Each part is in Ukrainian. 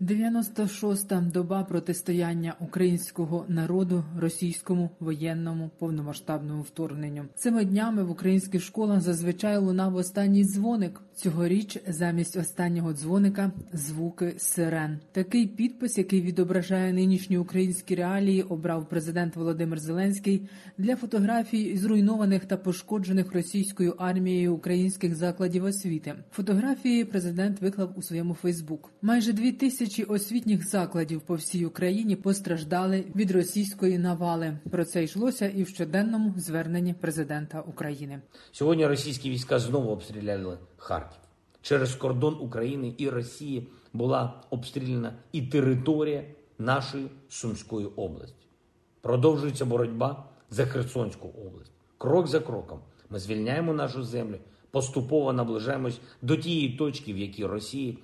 96-та доба протистояння українського народу російському воєнному повномасштабному вторгненню. Цими днями в українських школах зазвичай лунав останній дзвоник. Цьогоріч замість останнього дзвоника звуки сирен. Такий підпис, який відображає нинішні українські реалії, обрав президент Володимир Зеленський для фотографій зруйнованих та пошкоджених російською армією українських закладів освіти. Фотографії президент виклав у своєму Фейсбук. Майже дві тисячі освітніх закладів по всій Україні постраждали від російської навали. Про це йшлося і в щоденному зверненні президента України. Сьогодні російські війська знову обстріляли Харків. Через кордон України і Росії була обстріляна і територія нашої Сумської області. Продовжується боротьба за Херсонську область. Крок за кроком ми звільняємо нашу землю, поступово наближаємось до тієї точки, в якій Росії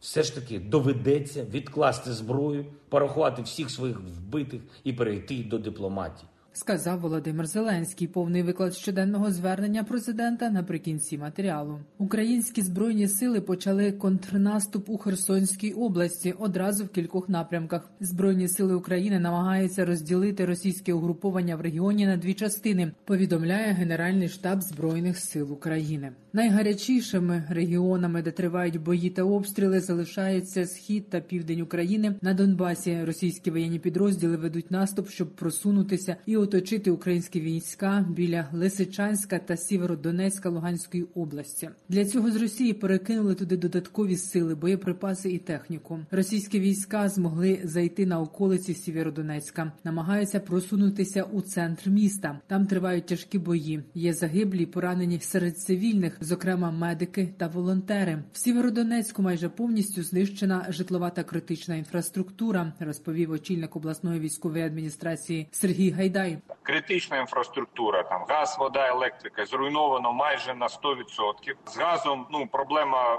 все ж таки доведеться відкласти зброю, порахувати всіх своїх вбитих і перейти до дипломатії. Сказав Володимир Зеленський, повний виклад щоденного звернення президента наприкінці матеріалу. Українські збройні сили почали контрнаступ у Херсонській області одразу в кількох напрямках. Збройні сили України намагаються розділити російське угруповання в регіоні на дві частини. Повідомляє Генеральний штаб збройних сил України. Найгарячішими регіонами, де тривають бої та обстріли, залишаються схід та південь України. На Донбасі російські воєнні підрозділи ведуть наступ, щоб просунутися і оточити українські війська біля Лисичанська та Сєвєродонецька Луганської області. Для цього з Росії перекинули туди додаткові сили, боєприпаси і техніку. Російські війська змогли зайти на околиці Сєвєродонецька, намагаються просунутися у центр міста. Там тривають тяжкі бої. Є загиблі, поранені серед цивільних, зокрема медики та волонтери. В Сєвєродонецьку майже повністю знищена житлова та критична інфраструктура, розповів очільник обласної військової адміністрації Сергій Гайдай. Критична інфраструктура, там газ, вода, електрика зруйновано майже на 100%. З газом ну проблема е,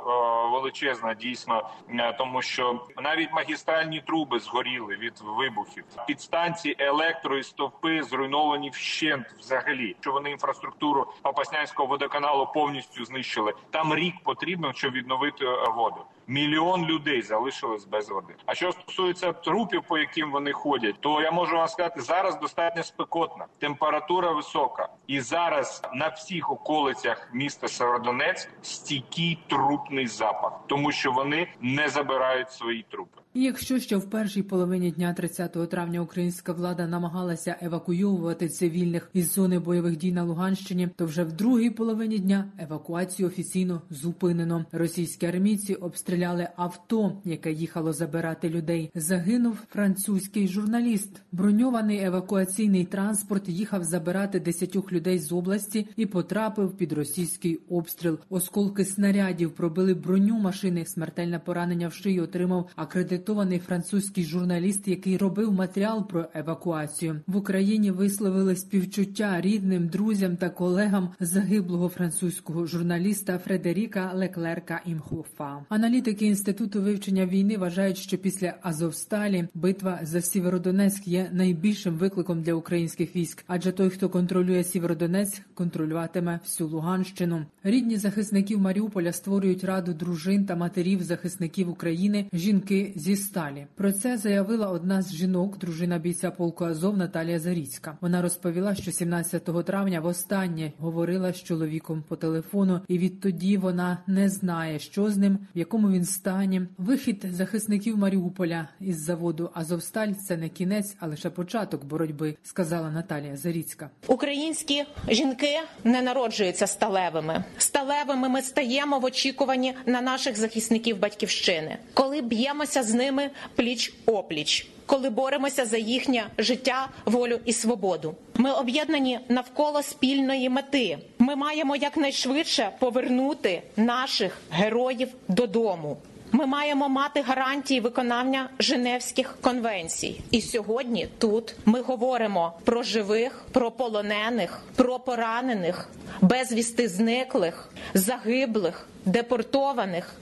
величезна, дійсно, е, тому що навіть магістральні труби згоріли від вибухів. Підстанції електро і стовпи зруйновані вщент взагалі. Що вони інфраструктуру Попаснянського водоканалу повністю знищили. Там рік потрібно, щоб відновити е, воду. Мільйон людей залишились без води. А що стосується трупів, по яким вони ходять, то я можу вам сказати, зараз достатньо спекотна, температура висока, і зараз на всіх околицях міста Северодонецьк стійкий трупний запах, тому що вони не забирають свої трупи. І якщо ще в першій половині дня 30 травня українська влада намагалася евакуювати цивільних із зони бойових дій на Луганщині, то вже в другій половині дня евакуацію офіційно зупинено. Російські армійці обстріляли авто, яке їхало забирати людей. Загинув французький журналіст. Броньований евакуаційний транспорт їхав забирати десятьох людей з області і потрапив під російський обстріл. Осколки снарядів пробили броню машини. Смертельне поранення в шиї отримав акредитований французький журналіст, який робив матеріал про евакуацію в Україні. Висловили співчуття рідним, друзям та колегам загиблого французького журналіста Фредеріка Леклерка Імхофа. Аналітики інституту вивчення війни вважають, що після Азовсталі битва за Сєвєродонецьк є найбільшим викликом для українських військ, адже той, хто контролює Сєвєродонецьк, контролюватиме всю Луганщину. Рідні захисників Маріуполя створюють раду дружин та матерів захисників України. Жінки зі сталі. Про це заявила одна з жінок, дружина бійця полку Азов Наталія Заріцька. Вона розповіла, що 17 травня востаннє говорила з чоловіком по телефону, і відтоді вона не знає, що з ним, в якому він стані. Вихід захисників Маріуполя із заводу Азовсталь це не кінець, а лише початок боротьби, сказала Наталія Заріцька. Українські жінки не народжуються сталевими. Сталевими ми стаємо в очікуванні на наших захисників батьківщини, коли б'ємося з ними пліч опліч. Коли боремося за їхнє життя, волю і свободу, ми об'єднані навколо спільної мети. Ми маємо якнайшвидше повернути наших героїв додому. Ми маємо мати гарантії виконання Женевських конвенцій. І сьогодні тут ми говоримо про живих, про полонених, про поранених, безвісти зниклих, загиблих, депортованих.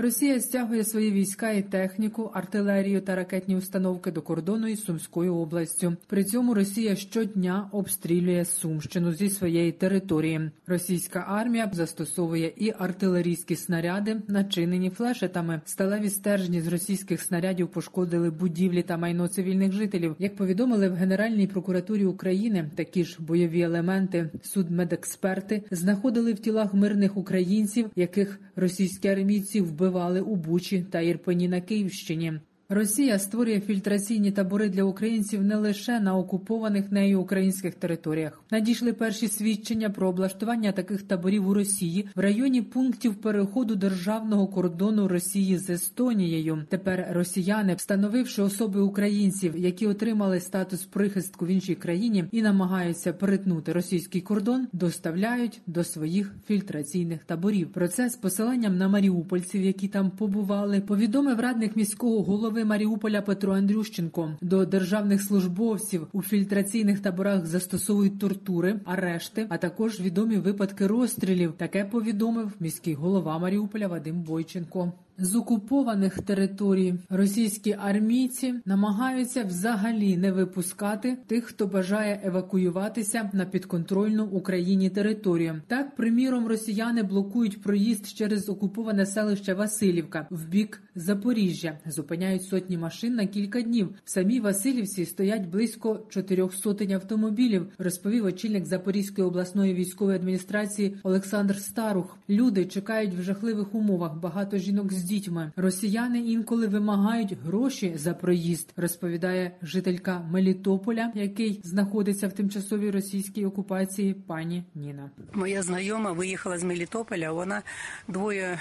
Росія стягує свої війська і техніку, артилерію та ракетні установки до кордону із Сумською областю. При цьому Росія щодня обстрілює Сумщину зі своєї території. Російська армія застосовує і артилерійські снаряди, начинені флешетами. Сталеві стержні з російських снарядів пошкодили будівлі та майно цивільних жителів. Як повідомили в Генеральній прокуратурі України, такі ж бойові елементи судмедексперти знаходили в тілах мирних українців, яких російські армійці вбили вбивали у Бучі та Ірпені на Київщині. Росія створює фільтраційні табори для українців не лише на окупованих нею українських територіях. Надійшли перші свідчення про облаштування таких таборів у Росії в районі пунктів переходу державного кордону Росії з Естонією. Тепер росіяни, встановивши особи українців, які отримали статус прихистку в іншій країні і намагаються перетнути російський кордон, доставляють до своїх фільтраційних таборів. Про це з посиланням на маріупольців, які там побували, повідомив радник міського голови голови Маріуполя Петро Андрющенко до державних службовців у фільтраційних таборах застосовують тортури, арешти, а також відомі випадки розстрілів. Таке повідомив міський голова Маріуполя Вадим Бойченко. З окупованих територій російські армійці намагаються взагалі не випускати тих, хто бажає евакуюватися на підконтрольну Україні територію. Так, приміром, росіяни блокують проїзд через окуповане селище Васильівка в бік Запоріжжя, зупиняють сотні машин на кілька днів. В самій Васильівці стоять близько чотирьох сотень автомобілів. Розповів очільник Запорізької обласної військової адміністрації Олександр Старух. Люди чекають в жахливих умовах. Багато жінок з дітьми. Росіяни інколи вимагають гроші за проїзд, розповідає жителька Мелітополя, який знаходиться в тимчасовій російській окупації. Пані Ніна. Моя знайома виїхала з Мелітополя. Вона двоє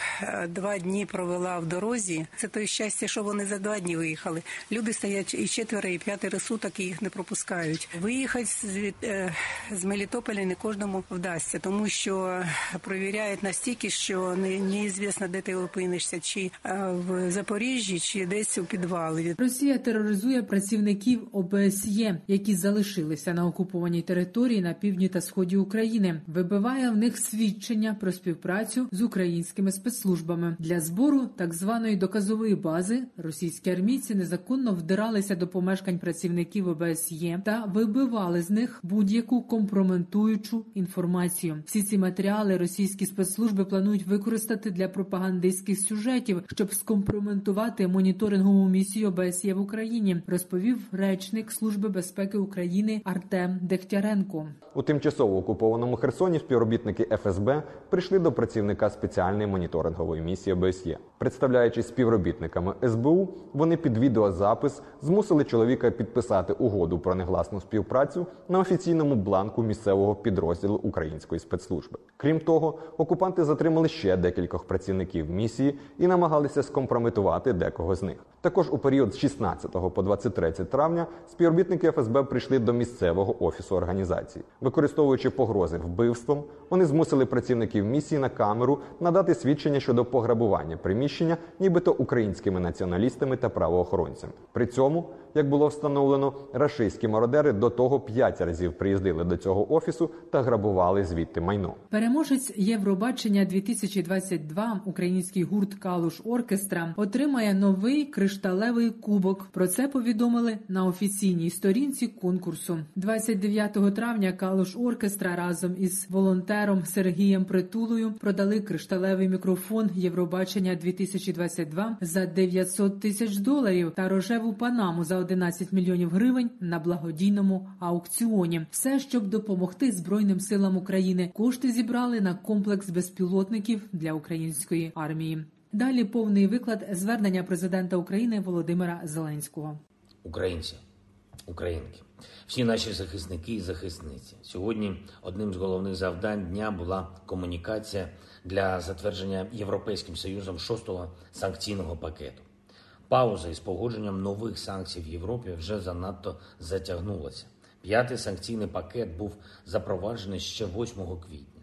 два дні провела в дорозі. Це то щастя, що вони за два дні виїхали. Люди стоять і четверо, і п'ятеро суток і їх не пропускають. Виїхати з, з Мелітополя не кожному вдасться, тому що провіряють настільки, що не неізвісно, де ти опинишся. Чи чи в Запоріжжі, чи десь у підвалі. Росія тероризує працівників ОБСЄ, які залишилися на окупованій території на півдні та сході України. Вибиває в них свідчення про співпрацю з українськими спецслужбами для збору так званої доказової бази. Російські армійці незаконно вдиралися до помешкань працівників ОБСЄ та вибивали з них будь-яку компрометуючу інформацію. Всі ці матеріали російські спецслужби планують використати для пропагандистських сюжетів ракетів, щоб скомпрометувати моніторингову місію ОБСЄ в Україні, розповів речник Служби безпеки України Артем Дегтяренко. У тимчасово окупованому Херсоні співробітники ФСБ прийшли до працівника спеціальної моніторингової місії ОБСЄ. Представляючись співробітниками СБУ, вони під відеозапис змусили чоловіка підписати угоду про негласну співпрацю на офіційному бланку місцевого підрозділу української спецслужби. Крім того, окупанти затримали ще декількох працівників місії і намагалися скомпрометувати декого з них. Також у період з 16 по 23 травня співробітники ФСБ прийшли до місцевого офісу організації, використовуючи погрози вбивством, вони змусили працівників місії на камеру надати свідчення щодо пограбування приміщення, нібито українськими націоналістами та правоохоронцями. При цьому як було встановлено, рашистські мародери до того п'ять разів приїздили до цього офісу та грабували звідти майно. Переможець Євробачення 2022 український гурт Калуш Оркестра отримає новий кришталевий кубок. Про це повідомили на офіційній сторінці конкурсу. 29 травня Калуш Оркестра разом із волонтером Сергієм Притулою продали кришталевий мікрофон Євробачення 2022 за 900 тисяч доларів та рожеву панаму за 11 мільйонів гривень на благодійному аукціоні. Все, щоб допомогти Збройним силам України. Кошти зібрали на комплекс безпілотників для української армії. Далі повний виклад звернення президента України Володимира Зеленського. Українці, українки, всі наші захисники і захисниці. Сьогодні одним з головних завдань дня була комунікація для затвердження Європейським Союзом шостого санкційного пакету. Пауза із погодженням нових санкцій в Європі вже занадто затягнулася. П'ятий санкційний пакет був запроваджений ще 8 квітня.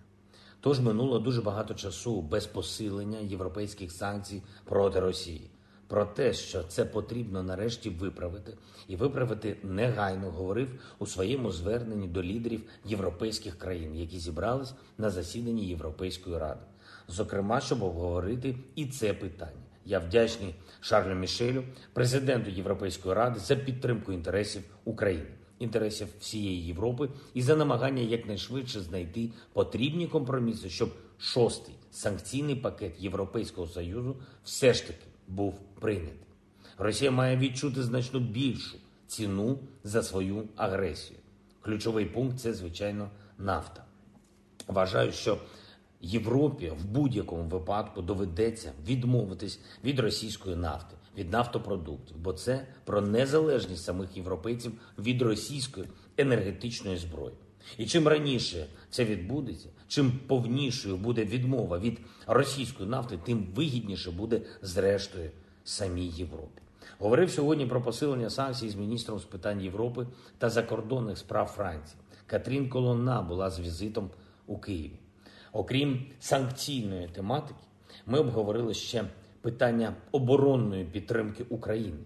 Тож минуло дуже багато часу без посилення європейських санкцій проти Росії. Про те, що це потрібно нарешті виправити, і виправити негайно говорив у своєму зверненні до лідерів європейських країн, які зібрались на засіданні Європейської ради, зокрема, щоб обговорити і це питання. Я вдячний Шарлю Мішелю, президенту Європейської ради, за підтримку інтересів України, інтересів всієї Європи і за намагання якнайшвидше знайти потрібні компроміси, щоб шостий санкційний пакет Європейського союзу все ж таки був прийнятий. Росія має відчути значно більшу ціну за свою агресію. Ключовий пункт це звичайно нафта. Вважаю, що Європі в будь-якому випадку доведеться відмовитись від російської нафти, від нафтопродуктів, бо це про незалежність самих європейців від російської енергетичної зброї. І чим раніше це відбудеться, чим повнішою буде відмова від російської нафти, тим вигідніше буде зрештою самій Європі. Говорив сьогодні про посилення санкцій з міністром з питань Європи та закордонних справ Франції. Катрін Колонна була з візитом у Києві. Окрім санкційної тематики, ми обговорили ще питання оборонної підтримки України,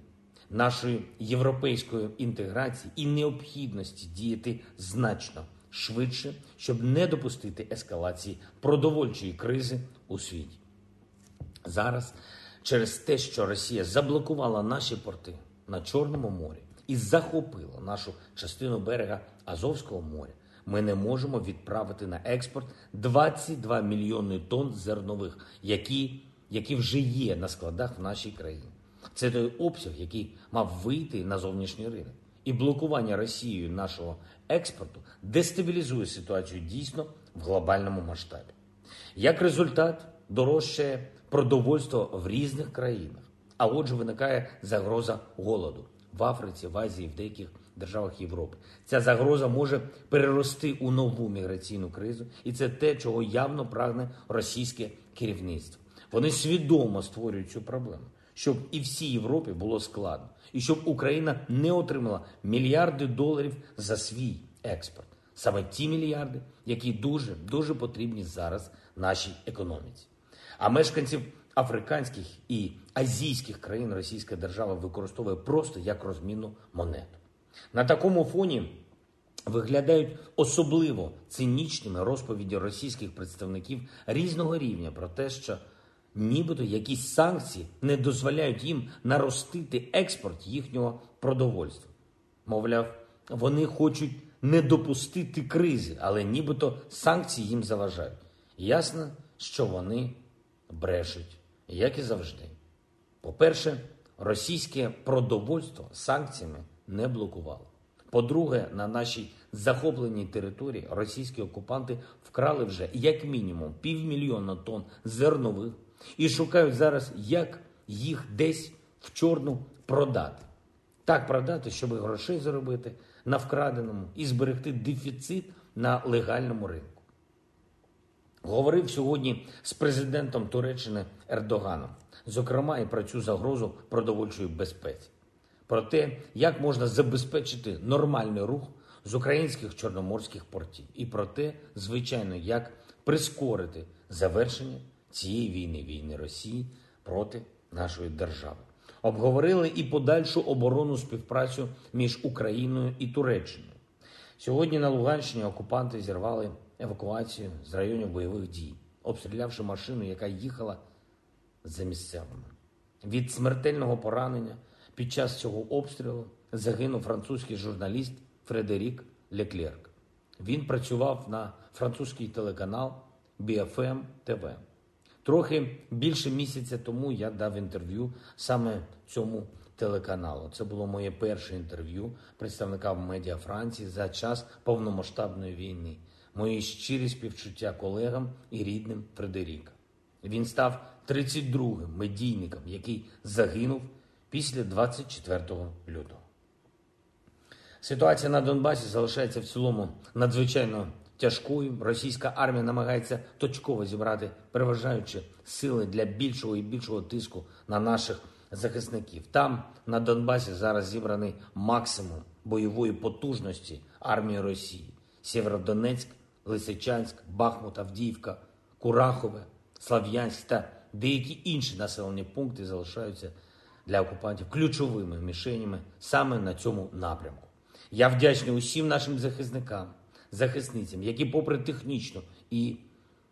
нашої європейської інтеграції і необхідності діяти значно швидше, щоб не допустити ескалації продовольчої кризи у світі. Зараз через те, що Росія заблокувала наші порти на Чорному морі і захопила нашу частину берега Азовського моря, ми не можемо відправити на експорт 22 мільйони тонн зернових, які, які вже є на складах в нашій країні. Це той обсяг, який мав вийти на зовнішній ринок. І блокування Росією нашого експорту дестабілізує ситуацію дійсно в глобальному масштабі. Як результат, дорожчає продовольство в різних країнах, а отже, виникає загроза голоду в Африці, в Азії, в деяких державах Європи. Ця загроза може перерости у нову міграційну кризу, і це те, чого явно прагне російське керівництво. Вони свідомо створюють цю проблему, щоб і всій Європі було складно, і щоб Україна не отримала мільярди доларів за свій експорт. Саме ті мільярди, які дуже дуже потрібні зараз нашій економіці. А мешканців африканських і азійських країн Російська держава використовує просто як розмінну монету. На такому фоні виглядають особливо цинічними розповіді російських представників різного рівня про те, що нібито якісь санкції не дозволяють їм наростити експорт їхнього продовольства. Мовляв, вони хочуть не допустити кризи, але нібито санкції їм заважають. Ясно, що вони брешуть, як і завжди. По-перше, російське продовольство санкціями не блокувало. По-друге, на нашій захопленій території російські окупанти вкрали вже як мінімум півмільйона тонн зернових і шукають зараз, як їх десь в чорну продати. Так продати, щоб грошей заробити на вкраденому і зберегти дефіцит на легальному ринку. Говорив сьогодні з президентом Туреччини Ердоганом, зокрема і про цю загрозу продовольчої безпеці, про те, як можна забезпечити нормальний рух з українських чорноморських портів, і про те, звичайно, як прискорити завершення цієї війни, війни Росії проти нашої держави. Обговорили і подальшу оборонну співпрацю між Україною і Туреччиною. Сьогодні на Луганщині окупанти зірвали евакуацію з районів бойових дій, обстрілявши машину, яка їхала за місцевими. Від смертельного поранення під час цього обстрілу загинув французький журналіст Фредерік Леклерк. Він працював на французький телеканал BFM TV. Трохи більше місяця тому я дав інтерв'ю саме цьому телеканалу. Це було моє перше інтерв'ю представникам медіа Франції за час повномасштабної війни. Мої щирі співчуття колегам і рідним Фредеріка. Він став 32-м медійником, який загинув після 24 лютого. Ситуація на Донбасі залишається в цілому надзвичайно тяжкою. Російська армія намагається точково зібрати переважаючі сили для більшого і більшого тиску на наших захисників. Там на Донбасі зараз зібраний максимум бойової потужності армії Росії: Сєвєродонецьк, Лисичанськ, Бахмут, Авдіївка, Курахове, Слав'янськ та деякі інші населені пункти залишаються для окупантів ключовими мішенями саме на цьому напрямку. Я вдячний усім нашим захисникам, захисницям, які, попри технічну і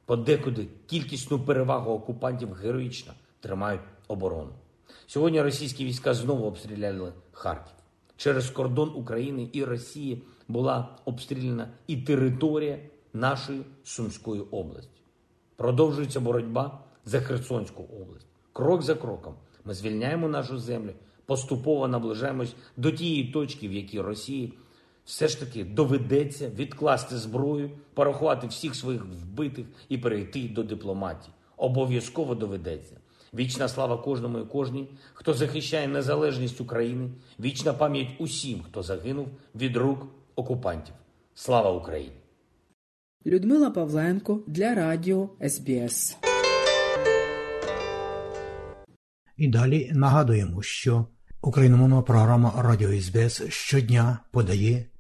подекуди кількісну перевагу окупантів, героїчно тримають оборону. Сьогодні російські війська знову обстріляли Харків. Через кордон України і Росії була обстріляна і територія нашої Сумської області. Продовжується боротьба за Херсонську область. Крок за кроком ми звільняємо нашу землю, поступово наближаємось до тієї точки, в якій Росії все ж таки доведеться відкласти зброю, порахувати всіх своїх вбитих і перейти до дипломатії. Обов'язково доведеться. Вічна слава кожному і кожній, хто захищає незалежність України, вічна пам'ять усім, хто загинув від рук окупантів. Слава Україні! Людмила Павленко для Радіо СБС. І далі нагадуємо, що україномовна програма Радіо СБС щодня подає